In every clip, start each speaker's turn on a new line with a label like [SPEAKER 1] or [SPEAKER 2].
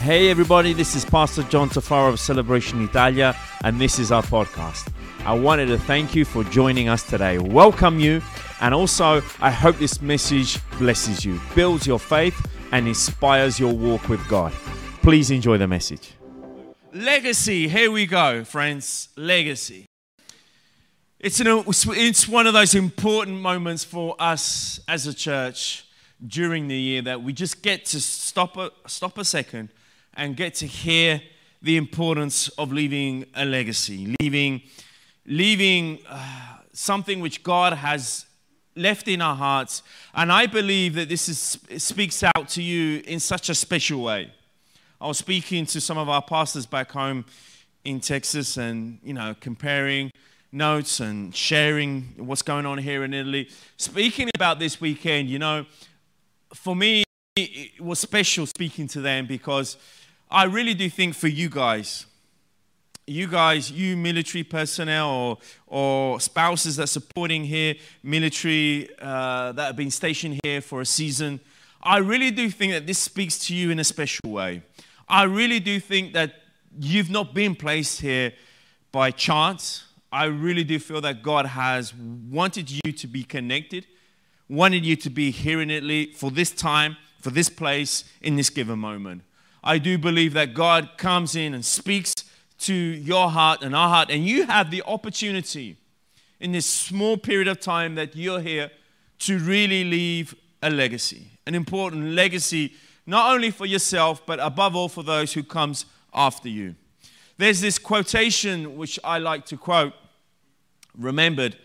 [SPEAKER 1] Hey everybody, this is Pastor John Tafaro of Celebration Italia, and this is our podcast. I wanted to thank you for joining us today, welcome you, and also I hope this message blesses you, builds your faith, and inspires your walk with God. Please enjoy the message. Legacy, here we go, friends. Legacy. It's, an, it's one of those important moments for us as a church during the year that we just get to stop a, stop a second and get to hear the importance of leaving a legacy, leaving, leaving uh, something which God has left in our hearts. And I believe that this is, speaks out to you in such a special way. I was speaking to some of our pastors back home in Texas and, you know, comparing notes and sharing what's going on here in Italy. Speaking about this weekend, you know, for me, it was special speaking to them because I really do think for you guys, you guys, you military personnel or, or spouses that are supporting here, military uh, that have been stationed here for a season, I really do think that this speaks to you in a special way. I really do think that you've not been placed here by chance. I really do feel that God has wanted you to be connected, wanted you to be here in Italy for this time, for this place, in this given moment. I do believe that God comes in and speaks to your heart and our heart, and you have the opportunity in this small period of time that you're here to really leave a legacy, an important legacy, not only for yourself, but above all for those who comes after you. There's this quotation which I like to quote, remembered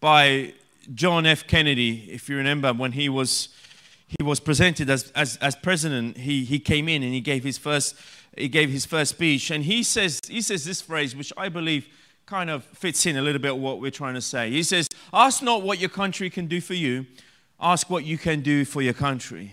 [SPEAKER 1] by John F. Kennedy, if you remember, when he was he was presented as, as, as president, he, he came in and he gave his first he gave his first speech, and he says he says this phrase, which I believe kind of fits in a little bit what we're trying to say. He says, "Ask not what your country can do for you, ask what you can do for your country."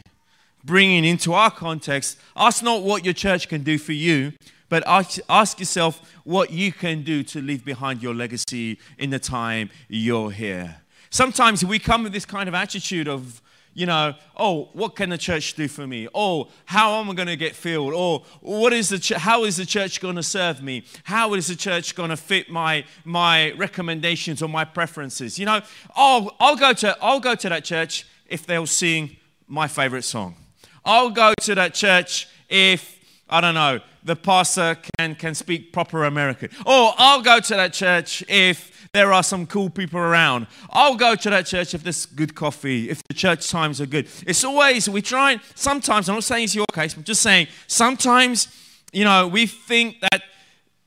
[SPEAKER 1] Bringing into our context, ask not what your church can do for you, but ask, ask yourself what you can do to leave behind your legacy in the time you're here. Sometimes we come with this kind of attitude of you know, oh, what can the church do for me? Oh, how am I going to get filled? Or what is the ch- how is the church going to serve me? How is the church going to fit my my recommendations or my preferences? You know, oh, I'll go to I'll go to that church if they'll sing my favorite song. I'll go to that church if I don't know the pastor can can speak proper American. Or I'll go to that church if there are some cool people around. I'll go to that church if there's good coffee, if the church times are good. It's always, we try, and sometimes, I'm not saying it's your case, I'm just saying, sometimes, you know, we think that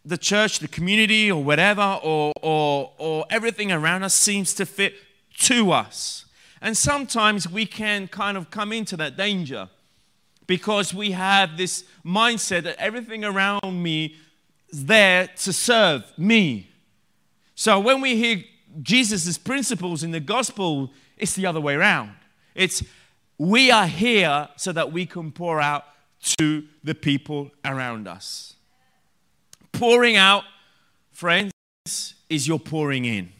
[SPEAKER 1] the church, the community, or whatever, or, or, or everything around us seems to fit to us. And sometimes we can kind of come into that danger because we have this mindset that everything around me is there to serve me. So when we hear Jesus' principles in the gospel, it's the other way around. It's we are here so that we can pour out to the people around us. Pouring out, friends, is your pouring in.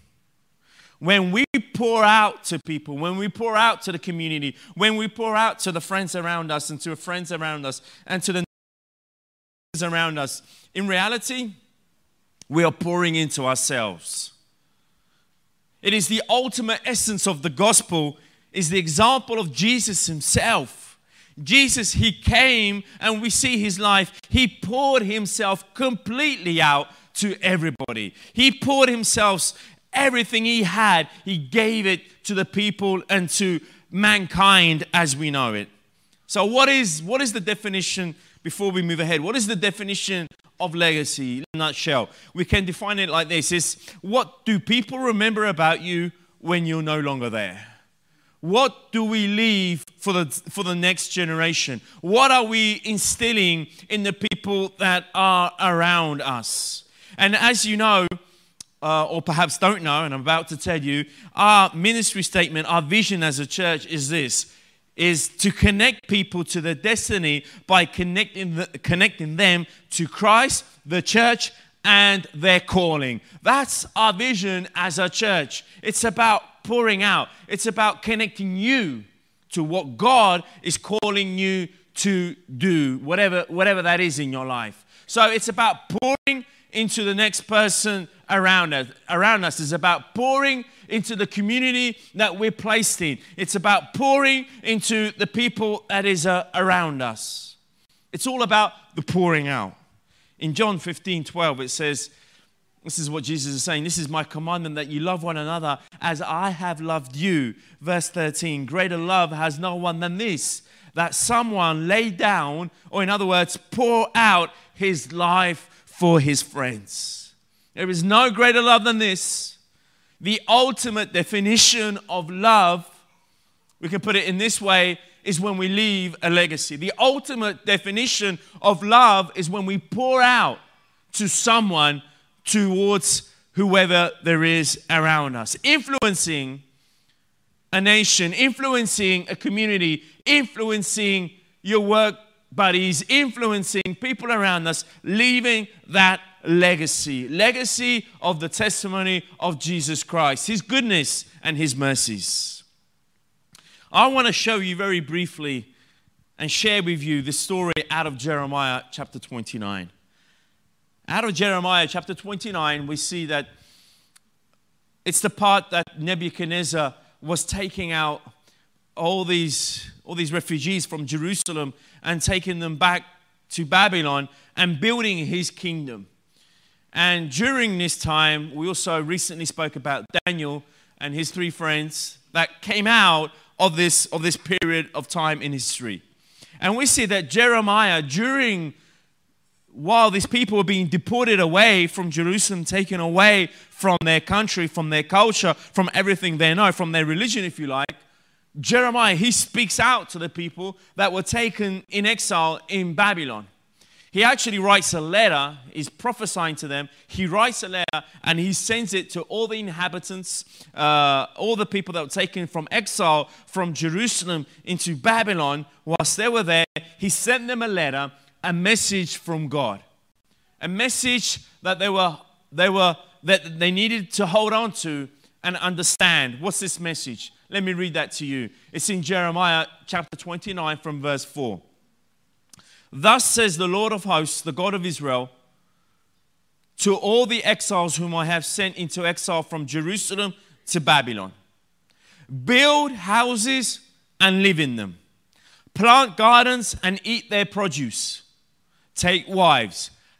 [SPEAKER 1] When we pour out to people, when we pour out to the community, when we pour out to the friends around us and to the friends around us and to the around us, in reality, we are pouring into ourselves. It is the ultimate essence of the gospel is the example of Jesus himself. Jesus, he came and we see his life. He poured himself completely out to everybody. He poured himself everything he had, he gave it to the people and to mankind as we know it. So what is what is the definition before we move ahead? What is the definition of legacy in a nutshell. We can define it like this is what do people remember about you when you're no longer there? What do we leave for the, for the next generation? What are we instilling in the people that are around us? And as you know, uh, or perhaps don't know, and I'm about to tell you, our ministry statement, our vision as a church is this is to connect people to their destiny by connecting, the, connecting them to Christ, the church, and their calling. That's our vision as a church. It's about pouring out, it's about connecting you to what God is calling you to do, whatever, whatever that is in your life. So it's about pouring into the next person around us. Around us is about pouring into the community that we're placed in. It's about pouring into the people that is uh, around us. It's all about the pouring out. In John 15, 12, it says, this is what Jesus is saying. This is my commandment that you love one another as I have loved you. Verse 13 Greater love has no one than this, that someone lay down, or in other words, pour out his life for his friends. There is no greater love than this. The ultimate definition of love, we can put it in this way, is when we leave a legacy. The ultimate definition of love is when we pour out to someone towards whoever there is around us, influencing a nation, influencing a community, influencing your work buddies, influencing people around us, leaving that legacy legacy of the testimony of Jesus Christ, His goodness and His mercies. I want to show you very briefly and share with you the story out of Jeremiah chapter 29. Out of Jeremiah chapter 29, we see that it's the part that Nebuchadnezzar was taking out all these, all these refugees from Jerusalem and taking them back to Babylon and building his kingdom. And during this time, we also recently spoke about Daniel and his three friends that came out of this, of this period of time in history. And we see that Jeremiah, during while these people were being deported away from Jerusalem, taken away from their country, from their culture, from everything they know, from their religion, if you like, Jeremiah, he speaks out to the people that were taken in exile in Babylon. He actually writes a letter, he's prophesying to them. He writes a letter and he sends it to all the inhabitants, uh, all the people that were taken from exile from Jerusalem into Babylon. Whilst they were there, he sent them a letter a message from God, a message that they were, they were that they needed to hold on to and understand. What's this message? Let me read that to you. It's in Jeremiah chapter 29 from verse 4. Thus says the Lord of hosts, the God of Israel, to all the exiles whom I have sent into exile from Jerusalem to Babylon build houses and live in them, plant gardens and eat their produce Take wives,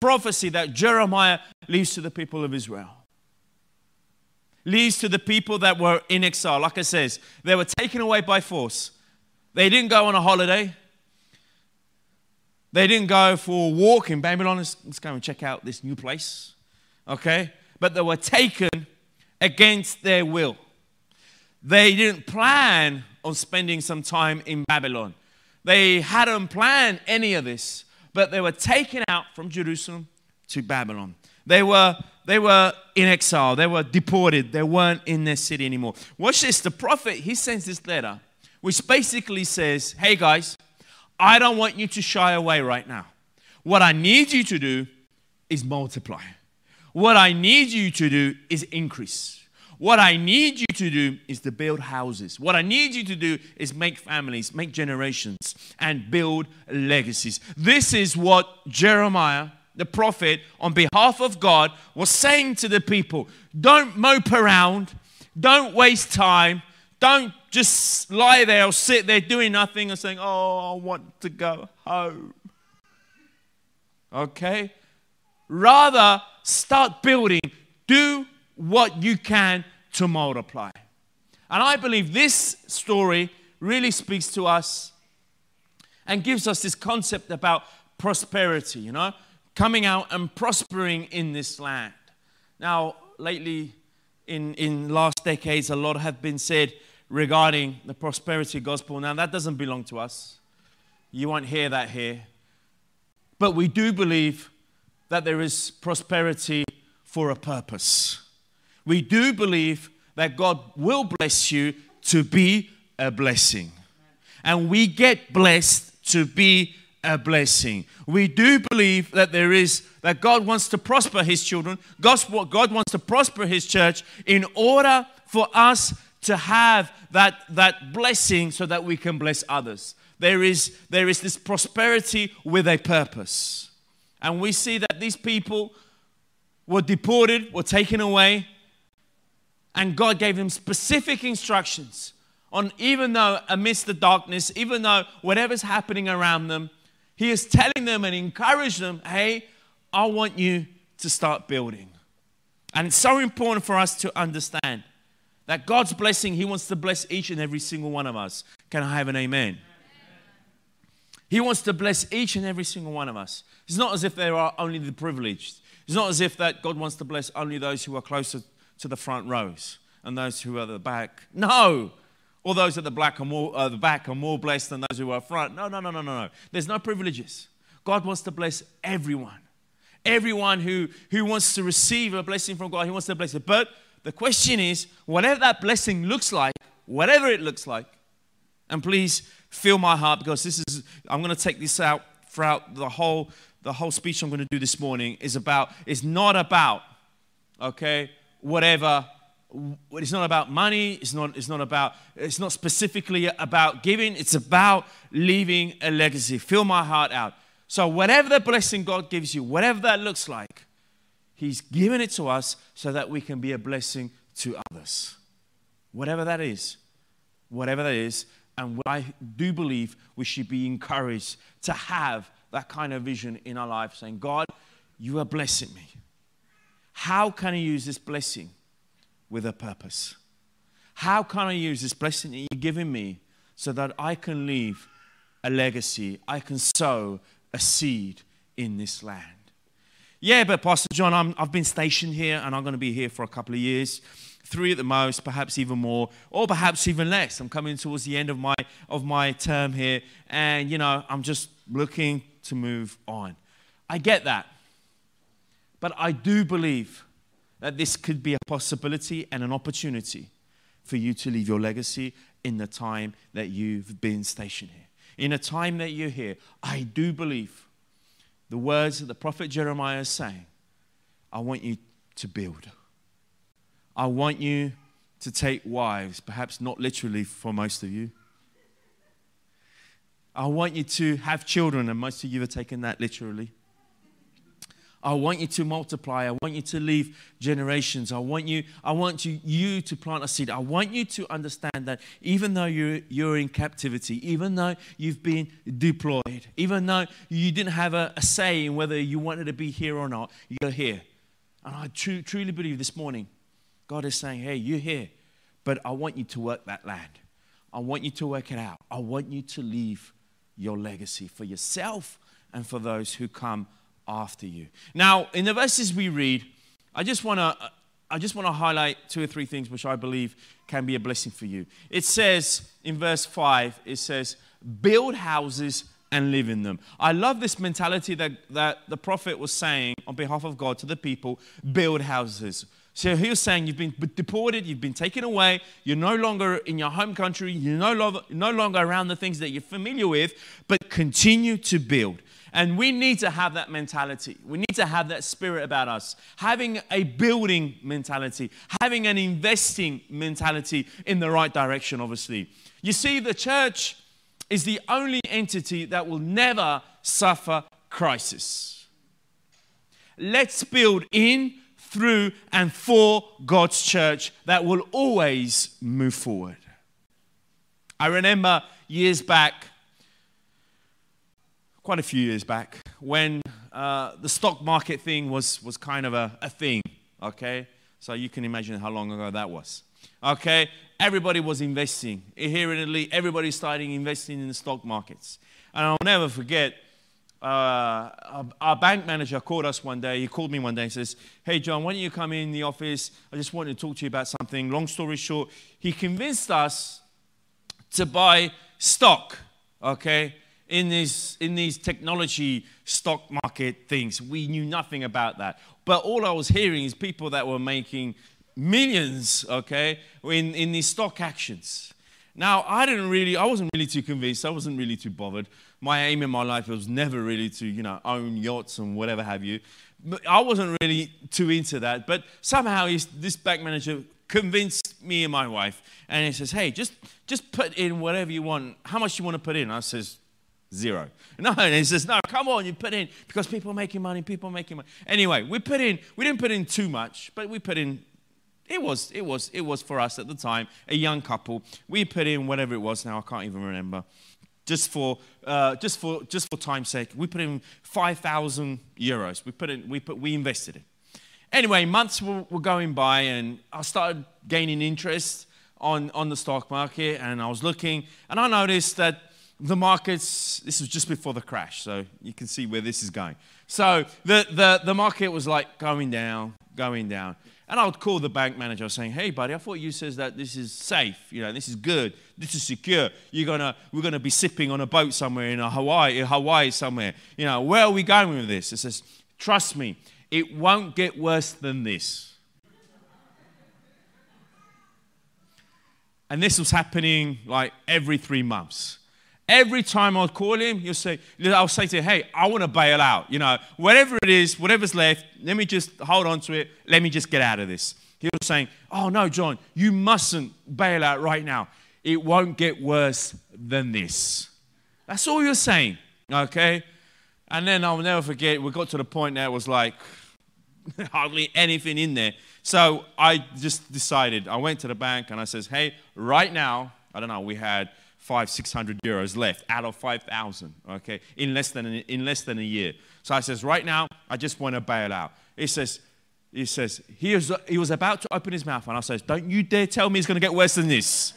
[SPEAKER 1] prophecy that Jeremiah leaves to the people of Israel. Leaves to the people that were in exile. Like I says, they were taken away by force. They didn't go on a holiday. They didn't go for a walk in Babylon. Let's, let's go and check out this new place. Okay? But they were taken against their will. They didn't plan on spending some time in Babylon. They hadn't planned any of this, but they were taken out from Jerusalem to Babylon. They were, they were in exile. They were deported. They weren't in their city anymore. Watch this. The prophet, he sends this letter, which basically says, Hey guys, I don't want you to shy away right now. What I need you to do is multiply. What I need you to do is increase. What I need you to do is to build houses. What I need you to do is make families, make generations, and build legacies. This is what Jeremiah, the prophet, on behalf of God, was saying to the people. Don't mope around, don't waste time, don't just lie there or sit there doing nothing and saying, Oh, I want to go home. Okay? Rather, start building. Do what you can to multiply. And I believe this story really speaks to us and gives us this concept about prosperity, you know, coming out and prospering in this land. Now, lately, in, in last decades, a lot have been said regarding the prosperity gospel. Now, that doesn't belong to us. You won't hear that here. But we do believe that there is prosperity for a purpose. We do believe that God will bless you to be a blessing. And we get blessed to be a blessing. We do believe that there is that God wants to prosper his children. God, wants to prosper his church in order for us to have that, that blessing so that we can bless others. There is, there is this prosperity with a purpose. And we see that these people were deported, were taken away, and God gave them specific instructions on even though amidst the darkness, even though whatever's happening around them, He is telling them and encourage them, hey, I want you to start building. And it's so important for us to understand that God's blessing, He wants to bless each and every single one of us. Can I have an amen? He wants to bless each and every single one of us. It's not as if there are only the privileged. It's not as if that God wants to bless only those who are closer to the front rows and those who are the back. No. Or those at the, black are more, uh, the back are more blessed than those who are front. No, no, no, no, no, no. There's no privileges. God wants to bless everyone. Everyone who, who wants to receive a blessing from God, He wants to bless it. But the question is, whatever that blessing looks like, whatever it looks like, and please feel my heart because this is, I'm going to take this out throughout the whole, the whole speech I'm going to do this morning is about, it's not about, okay, whatever it's not about money it's not it's not about it's not specifically about giving it's about leaving a legacy. Fill my heart out. So whatever the blessing god gives you whatever that looks like he's given it to us so that we can be a blessing to others. Whatever that is whatever that is and i do believe we should be encouraged to have that kind of vision in our life saying god you are blessing me how can i use this blessing with a purpose. How can I use this blessing that you're giving me so that I can leave a legacy? I can sow a seed in this land. Yeah, but Pastor John, i have been stationed here and I'm going to be here for a couple of years, three at the most, perhaps even more, or perhaps even less. I'm coming towards the end of my of my term here, and you know, I'm just looking to move on. I get that, but I do believe that this could be a possibility and an opportunity for you to leave your legacy in the time that you've been stationed here. In a time that you're here, I do believe the words that the prophet Jeremiah is saying I want you to build. I want you to take wives, perhaps not literally for most of you. I want you to have children, and most of you have taken that literally. I want you to multiply. I want you to leave generations. I want you, I want you, you to plant a seed. I want you to understand that even though you're, you're in captivity, even though you've been deployed, even though you didn't have a, a say in whether you wanted to be here or not, you're here. And I tr- truly believe this morning, God is saying, hey, you're here, but I want you to work that land. I want you to work it out. I want you to leave your legacy for yourself and for those who come after you. Now, in the verses we read, I just want to I just want to highlight two or three things which I believe can be a blessing for you. It says in verse 5, it says, build houses and live in them. I love this mentality that, that the prophet was saying on behalf of God to the people build houses. So he was saying, You've been deported, you've been taken away, you're no longer in your home country, you're no longer, no longer around the things that you're familiar with, but continue to build. And we need to have that mentality. We need to have that spirit about us. Having a building mentality, having an investing mentality in the right direction, obviously. You see, the church is the only entity that will never suffer crisis. Let's build in, through, and for God's church that will always move forward. I remember years back, quite a few years back when uh, the stock market thing was, was kind of a, a thing, okay? So you can imagine how long ago that was. Okay, everybody was investing. Here in Italy, everybody started investing in the stock markets. And I'll never forget, uh, our, our, bank manager called us one day. He called me one day and says, Hey, John, why don't you come in the office? I just wanted to talk to you about something. Long story short, he convinced us to buy stock, okay? In these, in these technology stock market things. We knew nothing about that. But all I was hearing is people that were making millions, okay, in, in these stock actions. Now, I didn't really, I wasn't really too convinced. I wasn't really too bothered. My aim in my life was never really to, you know, own yachts and whatever have you. But I wasn't really too into that. But somehow this bank manager convinced me and my wife. And he says, hey, just, just put in whatever you want. How much you want to put in? I says, zero. No, and he says, no, come on, you put in because people are making money, people are making money. Anyway, we put in, we didn't put in too much, but we put in it was, it was, it was for us at the time, a young couple. We put in whatever it was now, I can't even remember. Just for, uh, just for, just for time's sake, we put in 5,000 euros. We put in, we put, we invested it. Anyway, months were, were going by and I started gaining interest on, on the stock market and I was looking and I noticed that the markets, this was just before the crash, so you can see where this is going. So the, the, the market was like going down, going down. And I would call the bank manager saying, hey, buddy, I thought you says that this is safe, you know, this is good, this is secure. You're gonna, we're going to be sipping on a boat somewhere in a Hawaii, in Hawaii somewhere. You know, where are we going with this? It says, trust me, it won't get worse than this. And this was happening like every three months. Every time I'd call him, he'll say, I'll say to him, hey, I want to bail out. You know, whatever it is, whatever's left, let me just hold on to it. Let me just get out of this. He was saying, oh, no, John, you mustn't bail out right now. It won't get worse than this. That's all you're saying, okay? And then I'll never forget, we got to the point that was like hardly anything in there. So I just decided, I went to the bank and I says, hey, right now, I don't know, we had five, six hundred euros left out of 5,000, okay, in less, than, in less than a year. So I says, right now, I just want to bail out. He says, he says, he was, he was about to open his mouth, and I says, don't you dare tell me it's going to get worse than this.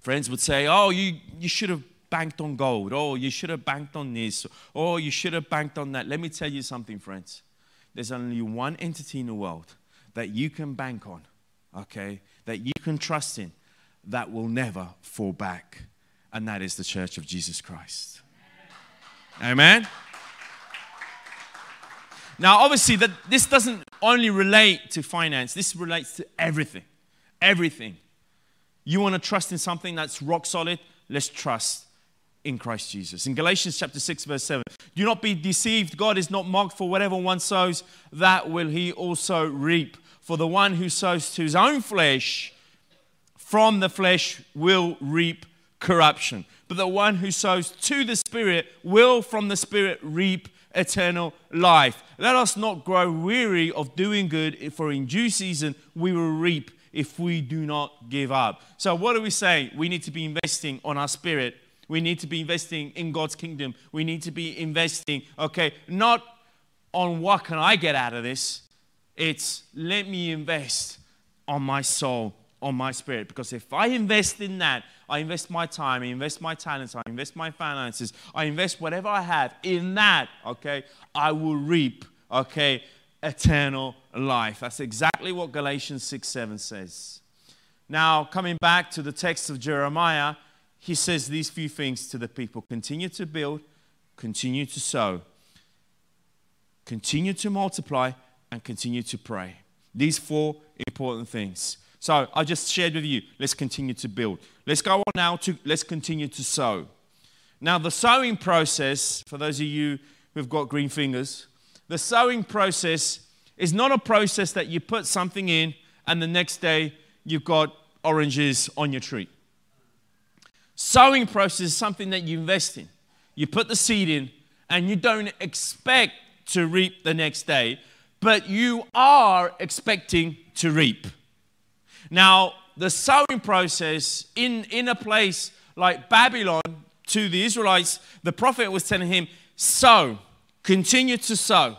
[SPEAKER 1] Friends would say, oh, you, you should have banked on gold. Oh, you should have banked on this. Oh, you should have banked on that. Let me tell you something, friends. There's only one entity in the world that you can bank on, okay? that you can trust in that will never fall back. And that is the church of Jesus Christ. Amen. Now, obviously, that this doesn't only relate to finance, this relates to everything. Everything. You want to trust in something that's rock solid? Let's trust in Christ Jesus. In Galatians chapter 6, verse 7, do not be deceived. God is not mocked for whatever one sows, that will he also reap. For the one who sows to his own flesh, from the flesh will reap corruption. But the one who sows to the Spirit will from the Spirit reap eternal life. Let us not grow weary of doing good, for in due season we will reap if we do not give up. So, what do we say? We need to be investing on our spirit. We need to be investing in God's kingdom. We need to be investing, okay, not on what can I get out of this, it's let me invest on my soul, on my spirit. Because if I invest in that, I invest my time, I invest my talents, I invest my finances, I invest whatever I have in that, okay, I will reap, okay, eternal life. That's exactly what Galatians 6 7 says. Now, coming back to the text of Jeremiah, he says these few things to the people continue to build, continue to sow, continue to multiply, and continue to pray. These four important things. So I just shared with you. Let's continue to build. Let's go on now to let's continue to sow. Now, the sowing process, for those of you who've got green fingers, the sowing process is not a process that you put something in and the next day you've got oranges on your tree. Sowing process is something that you invest in. You put the seed in and you don't expect to reap the next day, but you are expecting to reap. Now, the sowing process in, in a place like Babylon to the Israelites, the prophet was telling him, sow, continue to sow.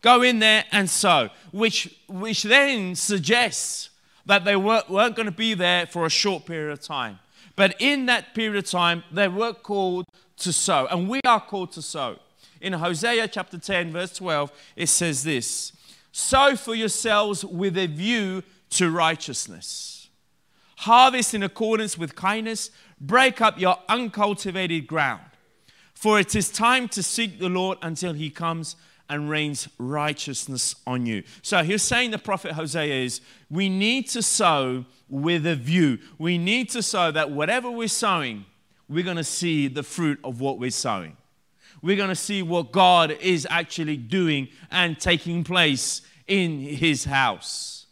[SPEAKER 1] Go in there and sow, which, which then suggests that they weren't, weren't going to be there for a short period of time. But in that period of time, they were called to sow, and we are called to sow. In Hosea chapter 10, verse 12, it says this Sow for yourselves with a view to righteousness. harvest in accordance with kindness, break up your uncultivated ground. For it is time to seek the Lord until he comes and rains righteousness on you. So he's saying the prophet Hosea is we need to sow with a view. We need to sow that whatever we're sowing, we're going to see the fruit of what we're sowing. We're going to see what God is actually doing and taking place in his house.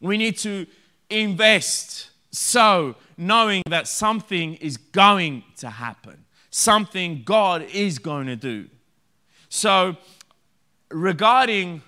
[SPEAKER 1] We need to invest, so knowing that something is going to happen something God is going to do. So, regarding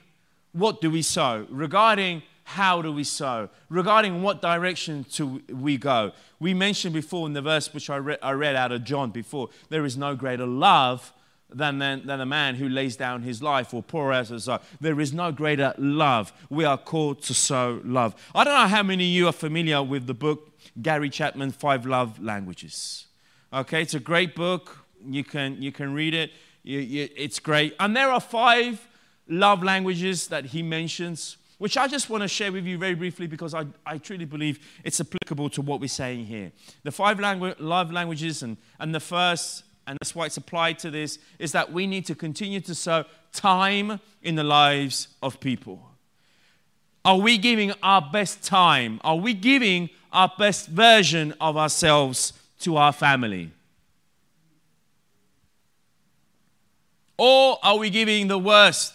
[SPEAKER 1] what do we sow, regarding how do we sow, regarding what direction do we go, we mentioned before in the verse which I, re- I read out of John before there is no greater love than, than, than a man who lays down his life or pour out his life. There is no greater love. We are called to sow love. I don't know how many of you are familiar with the book Gary Chapman, Five Love Languages. Okay, it's a great book. You can, you can read it. You, you, it's great. And there are five love languages that he mentions, which I just want to share with you very briefly because I, I truly believe it's applicable to what we're saying here. The five langu- love languages, and, and the first, and that's why it's applied to this, is that we need to continue to sow time in the lives of people. Are we giving our best time? Are we giving our best version of ourselves to our family? Or are we giving the worst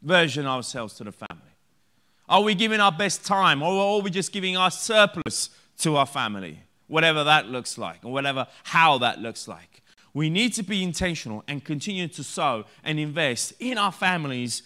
[SPEAKER 1] version of ourselves to the family? Are we giving our best time or are we just giving our surplus to our family? Whatever that looks like or whatever how that looks like. We need to be intentional and continue to sow and invest in our families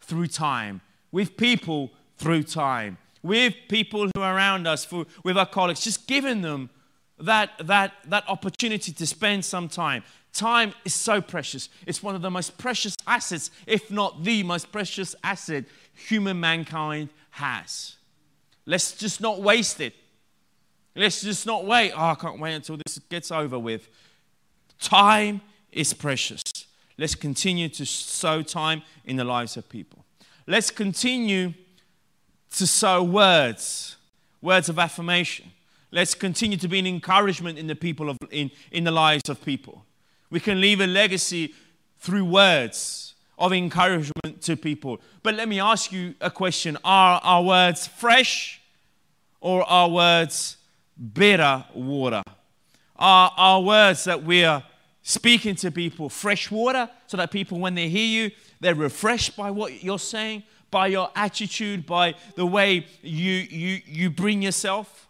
[SPEAKER 1] through time, with people through time, with people who are around us, for, with our colleagues, just giving them that, that, that opportunity to spend some time. Time is so precious. It's one of the most precious assets, if not the most precious asset human mankind has. Let's just not waste it. Let's just not wait. Oh, I can't wait until this gets over with. Time is precious. Let's continue to sow time in the lives of people. Let's continue to sow words, words of affirmation. Let's continue to be an encouragement in the people of in, in the lives of people. We can leave a legacy through words of encouragement to people. But let me ask you a question. Are our words fresh or are words bitter water? Are our words that we are speaking to people fresh water so that people, when they hear you, they're refreshed by what you're saying, by your attitude, by the way you, you, you bring yourself?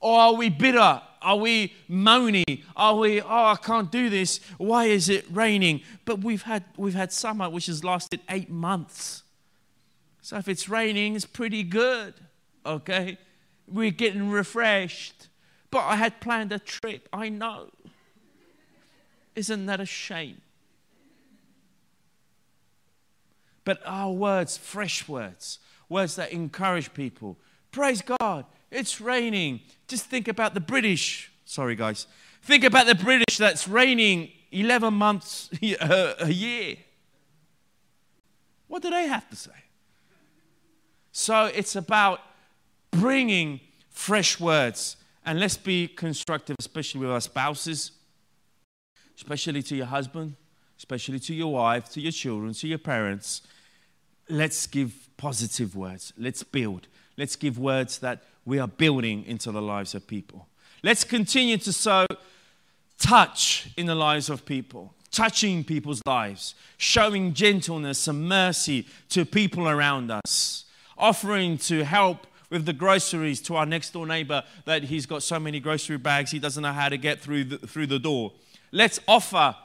[SPEAKER 1] Or are we bitter? Are we moany? Are we, oh, I can't do this. Why is it raining? But we've had, we've had summer which has lasted eight months. So if it's raining, it's pretty good, okay? We're getting refreshed. But I had planned a trip, I know. Isn't that a shame? But our words, fresh words, words that encourage people. Praise God. It's raining. Just think about the British. Sorry, guys. Think about the British that's raining 11 months a year. What do they have to say? So it's about bringing fresh words. And let's be constructive, especially with our spouses, especially to your husband, especially to your wife, to your children, to your parents. Let's give positive words. Let's build. Let's give words that we are building into the lives of people. Let's continue to sow touch in the lives of people, touching people's lives, showing gentleness and mercy to people around us, offering to help with the groceries to our next door neighbor that he's got so many grocery bags he doesn't know how to get through the, through the door. Let's offer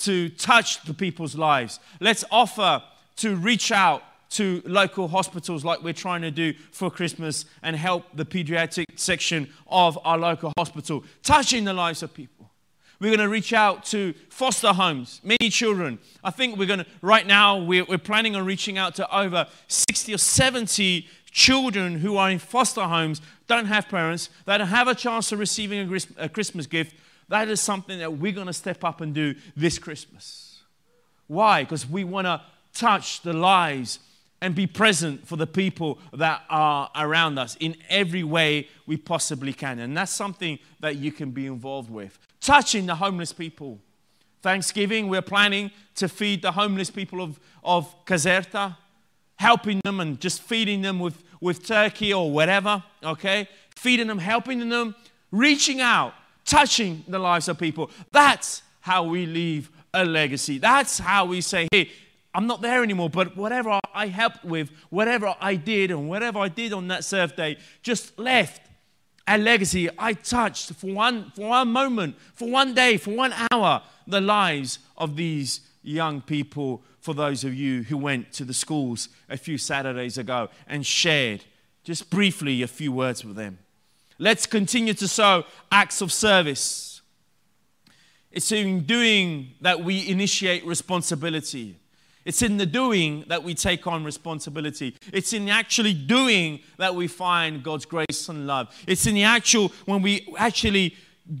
[SPEAKER 1] to touch the people's lives. Let's offer to reach out to local hospitals like we're trying to do for Christmas and help the pediatric section of our local hospital, touching the lives of people. We're going to reach out to foster homes, many children. I think we're going to, right now, we're, we're planning on reaching out to over 60 or 70 children who are in foster homes, don't have parents, that have a chance of receiving a Christmas gift. That is something that we're going to step up and do this Christmas. Why? Because we want to touch the lives and be present for the people that are around us in every way we possibly can. And that's something that you can be involved with. Touching the homeless people. Thanksgiving, we're planning to feed the homeless people of, of Caserta, helping them and just feeding them with, with turkey or whatever, okay? Feeding them, helping them, reaching out, touching the lives of people. That's how we leave a legacy. That's how we say, hey, I'm not there anymore, but whatever I helped with, whatever I did, and whatever I did on that surf day, just left a legacy. I touched for one, for one moment, for one day, for one hour, the lives of these young people. For those of you who went to the schools a few Saturdays ago and shared just briefly a few words with them. Let's continue to sow acts of service. It's in doing that we initiate responsibility. It's in the doing that we take on responsibility. It's in actually doing that we find God's grace and love. It's in the actual, when we actually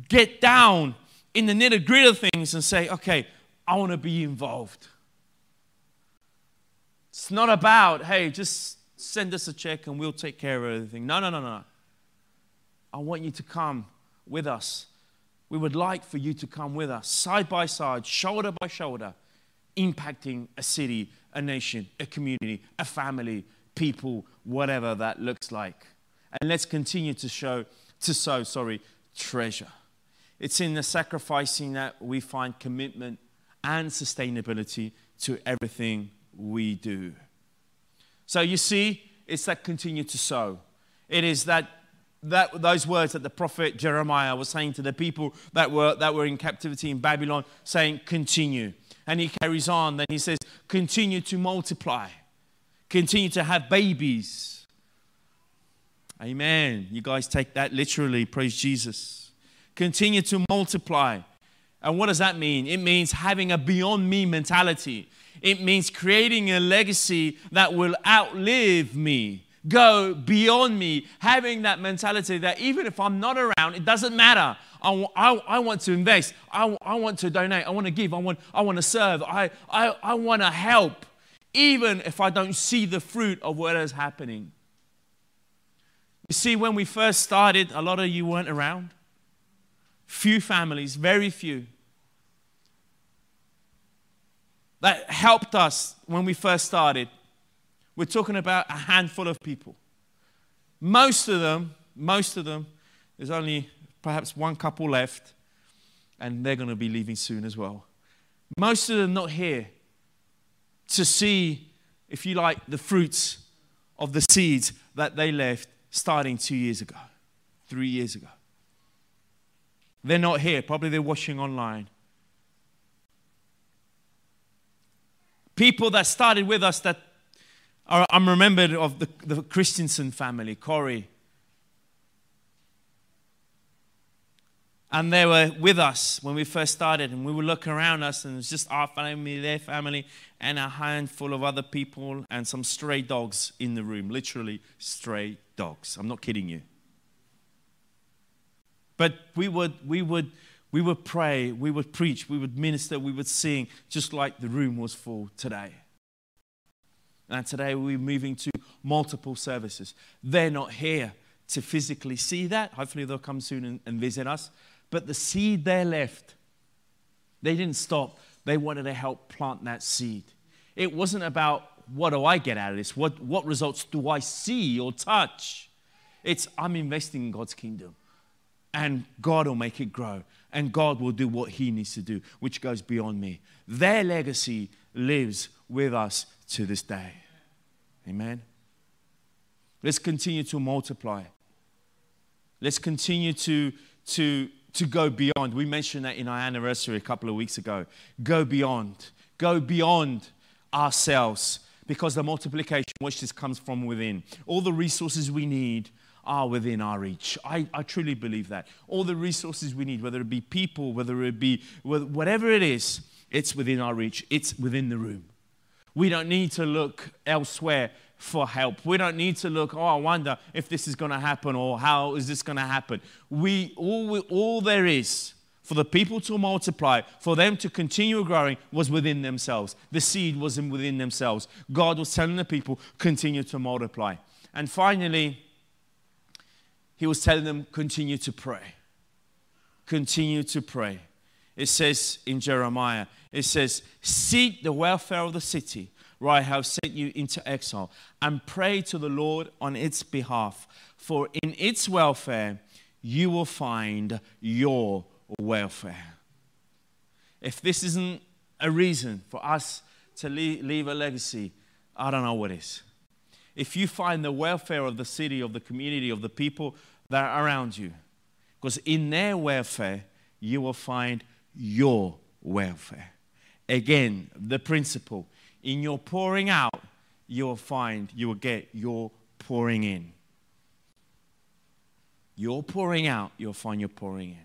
[SPEAKER 1] get down in the nitty gritty of things and say, okay, I want to be involved. It's not about, hey, just send us a check and we'll take care of everything. No, no, no, no. I want you to come with us. We would like for you to come with us, side by side, shoulder by shoulder, impacting a city, a nation, a community, a family, people, whatever that looks like. And let's continue to show, to sow, sorry, treasure. It's in the sacrificing that we find commitment and sustainability to everything we do. So you see, it's that continue to sow. It is that that, those words that the prophet Jeremiah was saying to the people that were, that were in captivity in Babylon, saying, continue. And he carries on, then he says, continue to multiply, continue to have babies. Amen. You guys take that literally, praise Jesus. Continue to multiply. And what does that mean? It means having a beyond me mentality. It means creating a legacy that will outlive me go beyond me, having that mentality that even if I'm not around, it doesn't matter. I, I, I want to invest. I, I want to donate. I want to give. I want, I want to serve. I, I, I want to help, even if I don't see the fruit of what is happening. You see, when we first started, a lot of you weren't around. Few families, very few. That helped us when we first started we're talking about a handful of people. Most of them, most of them, there's only perhaps one couple left, and they're going to be leaving soon as well. Most of them not here to see, if you like, the fruits of the seeds that they left starting two years ago, three years ago. They're not here. Probably they're watching online. People that started with us that I'm remembered of the, the Christensen family, Corey. And they were with us when we first started, and we would look around us, and it was just our family, their family, and a handful of other people, and some stray dogs in the room. Literally, stray dogs. I'm not kidding you. But we would, we would, we would pray, we would preach, we would minister, we would sing, just like the room was full today. And today we're moving to multiple services. They're not here to physically see that. Hopefully they'll come soon and, and visit us. But the seed they left, they didn't stop. They wanted to help plant that seed. It wasn't about what do I get out of this? What, what results do I see or touch? It's I'm investing in God's kingdom. And God will make it grow. And God will do what He needs to do, which goes beyond me. Their legacy lives with us to this day. Amen. Let's continue to multiply. Let's continue to, to, to go beyond. We mentioned that in our anniversary a couple of weeks ago. Go beyond. Go beyond ourselves because the multiplication, which this comes from within. All the resources we need are within our reach. I, I truly believe that. All the resources we need, whether it be people, whether it be whatever it is, it's within our reach. It's within the room. We don't need to look elsewhere for help. We don't need to look, oh, I wonder if this is going to happen or how is this going to happen. We all, all there is, for the people to multiply, for them to continue growing, was within themselves. The seed was within themselves. God was telling the people, continue to multiply. And finally, He was telling them, continue to pray. Continue to pray. It says in Jeremiah, it says, Seek the welfare of the city where I have sent you into exile, and pray to the Lord on its behalf, for in its welfare you will find your welfare. If this isn't a reason for us to leave a legacy, I don't know what is. If you find the welfare of the city, of the community, of the people that are around you, because in their welfare, you will find your welfare. Again, the principle in your pouring out, you will find, you will get your pouring in. You're pouring out, you'll find you're pouring in.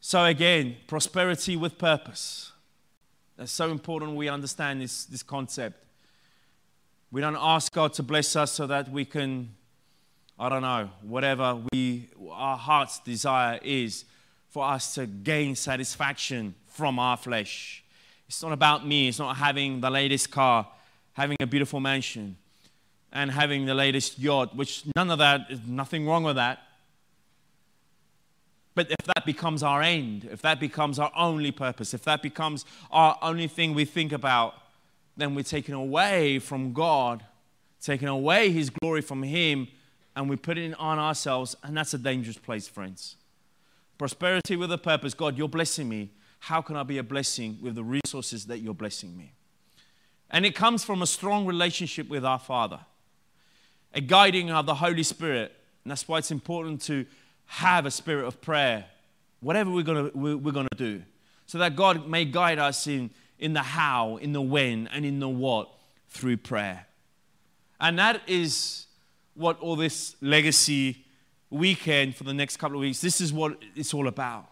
[SPEAKER 1] So, again, prosperity with purpose. That's so important we understand this, this concept. We don't ask God to bless us so that we can, I don't know, whatever we, our heart's desire is for us to gain satisfaction from our flesh. It's not about me, it's not having the latest car, having a beautiful mansion, and having the latest yacht, which none of that is nothing wrong with that. But if that becomes our end, if that becomes our only purpose, if that becomes our only thing we think about, then we're taking away from God, taking away His glory from Him, and we put it on ourselves, and that's a dangerous place, friends. Prosperity with a purpose. God, you're blessing me. How can I be a blessing with the resources that you're blessing me? And it comes from a strong relationship with our Father, a guiding of the Holy Spirit. And that's why it's important to have a spirit of prayer, whatever we're going we're, to do, so that God may guide us in, in the how, in the when, and in the what through prayer. And that is what all this legacy weekend for the next couple of weeks, this is what it's all about.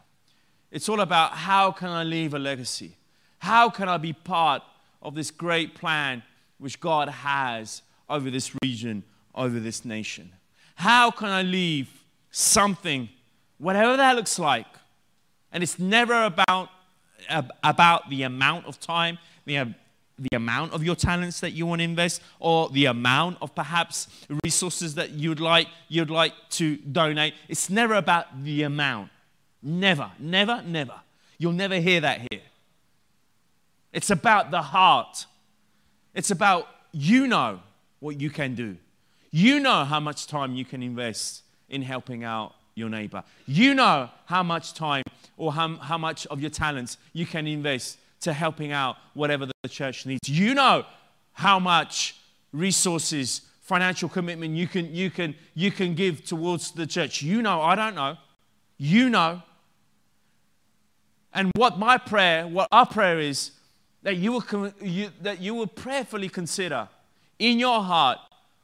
[SPEAKER 1] It's all about how can I leave a legacy? How can I be part of this great plan which God has over this region, over this nation? How can I leave something, whatever that looks like. And it's never about, about the amount of time, the, the amount of your talents that you want to invest, or the amount of perhaps resources that you'd like, you'd like to donate. It's never about the amount. Never, never, never. You'll never hear that here. It's about the heart. It's about you know what you can do. You know how much time you can invest in helping out your neighbor. You know how much time or how, how much of your talents you can invest to helping out whatever the church needs. You know how much resources, financial commitment you can, you can, you can give towards the church. You know, I don't know. You know. And what my prayer, what our prayer is, that you will, you, that you will prayerfully consider in your heart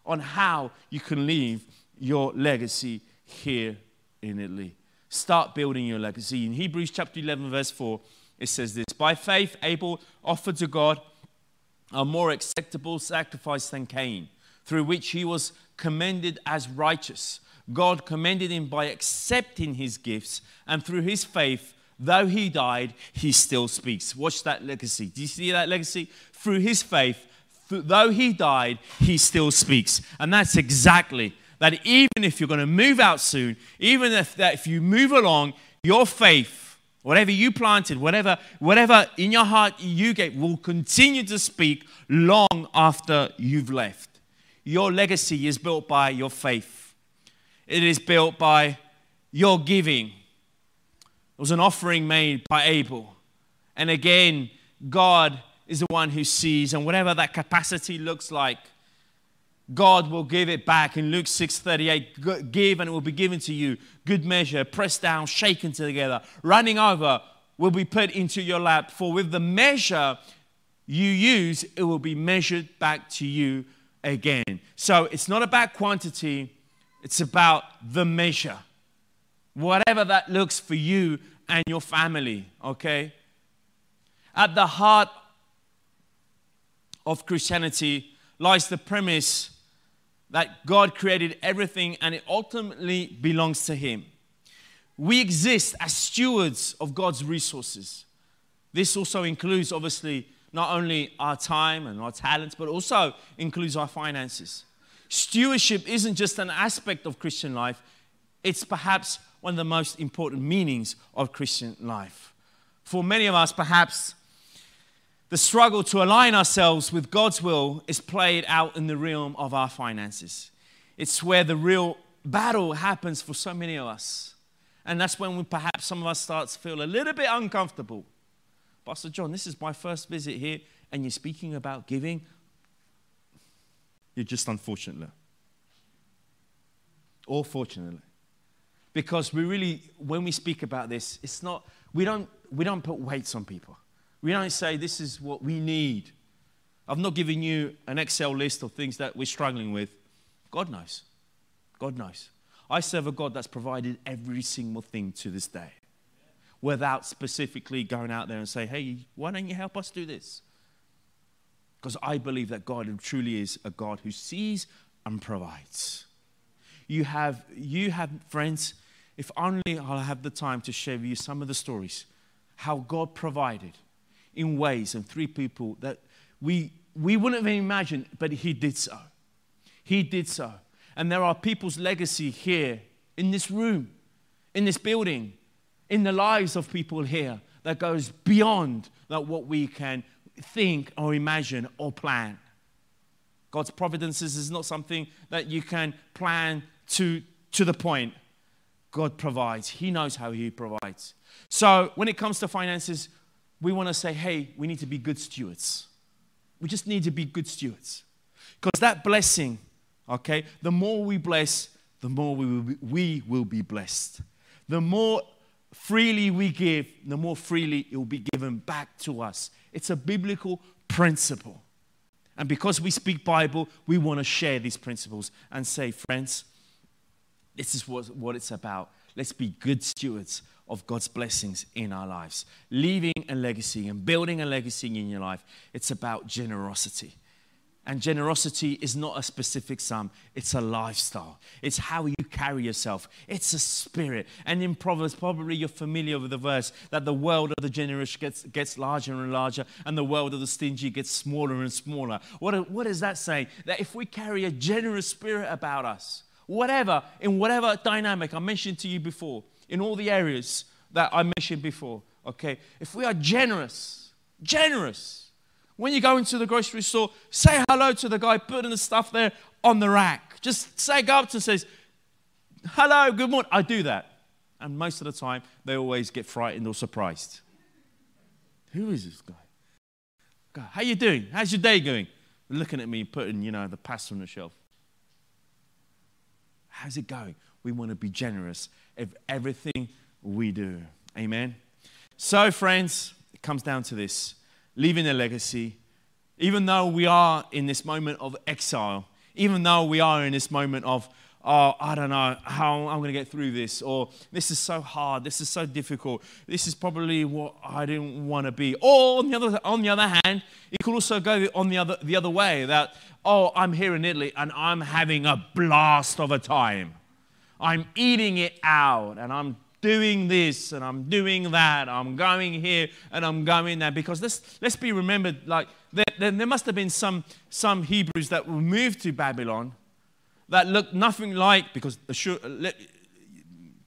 [SPEAKER 1] on how you can leave your legacy here in Italy. Start building your legacy. In Hebrews chapter 11, verse 4, it says this By faith, Abel offered to God a more acceptable sacrifice than Cain, through which he was commended as righteous. God commended him by accepting his gifts, and through his faith, though he died, he still speaks. Watch that legacy. Do you see that legacy? Through his faith, though he died, he still speaks. And that's exactly that even if you're going to move out soon, even if that if you move along, your faith, whatever you planted, whatever, whatever in your heart you gave, will continue to speak long after you've left. Your legacy is built by your faith. It is built by your giving. It was an offering made by Abel. And again, God is the one who sees, and whatever that capacity looks like, God will give it back. In Luke 6:38, give and it will be given to you. Good measure, pressed down, shaken together, running over will be put into your lap. For with the measure you use, it will be measured back to you again. So it's not about quantity, it's about the measure. Whatever that looks for you and your family, okay? At the heart of Christianity lies the premise that God created everything and it ultimately belongs to Him. we exist as stewards of God's resources. This also includes, obviously, not only our time and our talents, but also includes our finances. Stewardship isn't just an aspect of Christian life, it's perhaps one of the most important meanings of Christian life. For many of us, perhaps the struggle to align ourselves with God's will is played out in the realm of our finances. It's where the real battle happens for so many of us. And that's when we, perhaps some of us start to feel a little bit uncomfortable. Pastor John, this is my first visit here, and you're speaking about giving. You're just unfortunate. Or fortunately. Because we really, when we speak about this, it's not, we don't, we don't put weights on people. We don't say this is what we need. I've not given you an Excel list of things that we're struggling with. God knows. God knows. I serve a God that's provided every single thing to this day without specifically going out there and say, hey, why don't you help us do this? Because I believe that God truly is a God who sees and provides. You have, you have friends, if only I'll have the time to share with you some of the stories, how God provided in ways and three people that we, we wouldn't even imagine, but He did so. He did so. And there are people's legacy here in this room, in this building, in the lives of people here that goes beyond that what we can think or imagine or plan. God's providences is not something that you can plan to, to the point. God provides. He knows how He provides. So when it comes to finances, we want to say, hey, we need to be good stewards. We just need to be good stewards. Because that blessing Okay? The more we bless, the more we will be, we will be blessed. The more freely we give, the more freely it will be given back to us. It's a biblical principle. And because we speak Bible, we want to share these principles and say, friends, this is what, what it's about. Let's be good stewards of God's blessings in our lives. Leaving a legacy and building a legacy in your life, it's about generosity. And generosity is not a specific sum, it's a lifestyle. It's how you carry yourself, it's a spirit. And in Proverbs, probably you're familiar with the verse that the world of the generous gets, gets larger and larger, and the world of the stingy gets smaller and smaller. What, what is that saying? That if we carry a generous spirit about us, whatever, in whatever dynamic I mentioned to you before, in all the areas that I mentioned before, okay, if we are generous, generous, when you go into the grocery store, say hello to the guy putting the stuff there on the rack. Just say, go up to says, hello, good morning. I do that. And most of the time, they always get frightened or surprised. Who is this guy? God, how you doing? How's your day going? Looking at me, putting, you know, the pasta on the shelf. How's it going? We want to be generous of everything we do. Amen. So, friends, it comes down to this leaving a legacy, even though we are in this moment of exile, even though we are in this moment of, oh, I don't know how I'm going to get through this, or this is so hard, this is so difficult, this is probably what I didn't want to be. Or on the other, on the other hand, it could also go on the other, the other way that, oh, I'm here in Italy and I'm having a blast of a time. I'm eating it out and I'm doing this and I'm doing that. I'm going here and I'm going there. Because let's, let's be remembered, like, there, there, there must have been some, some Hebrews that were moved to Babylon that looked nothing like, because let,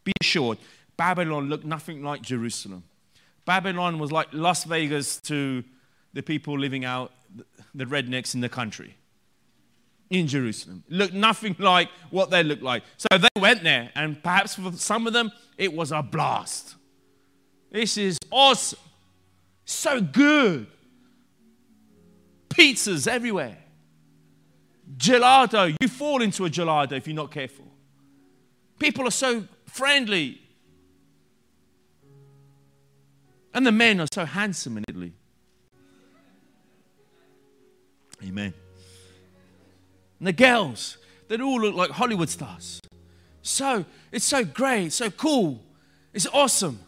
[SPEAKER 1] be assured, Babylon looked nothing like Jerusalem. Babylon was like Las Vegas to the people living out, the rednecks in the country in Jerusalem. Looked nothing like what they looked like. So they went there, and perhaps for some of them, it was a blast. This is awesome. So good. Pizzas everywhere. Gelato. You fall into a gelato if you're not careful. People are so friendly. And the men are so handsome in Italy. Amen. And the girls, they all look like Hollywood stars. So, it's so great, so cool, it's awesome.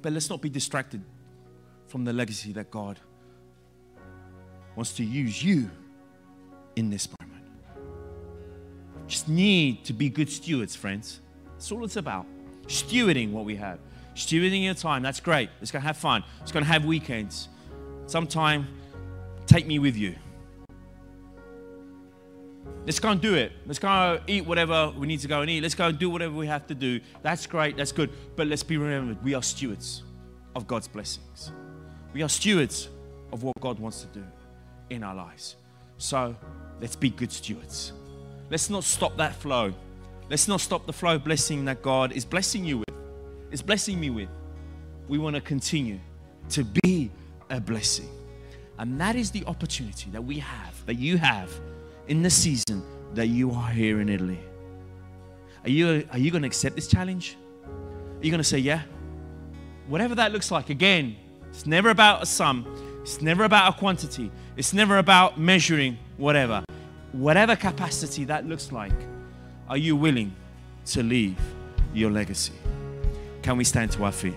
[SPEAKER 1] But let's not be distracted from the legacy that God wants to use you in this moment. Just need to be good stewards, friends.
[SPEAKER 2] That's all it's about. Stewarding what we have. Stewarding your time. That's great. It's going to have fun. It's going to have weekends. Sometime, take me with you. Let's go and do it. Let's go eat whatever we need to go and eat. Let's go and do whatever we have to do. That's great. That's good. But let's be remembered we are stewards of God's blessings. We are stewards of what God wants to do in our lives. So let's be good stewards. Let's not stop that flow. Let's not stop the flow of blessing that God is blessing you with, is blessing me with. We want to continue to be a blessing. And that is the opportunity that we have, that you have in the season that you are here in Italy. Are you, are you going to accept this challenge? Are you going to say, yeah? Whatever that looks like, again, it's never about a sum, it's never about a quantity, it's never about measuring whatever. Whatever capacity that looks like, are you willing to leave your legacy? Can we stand to our feet?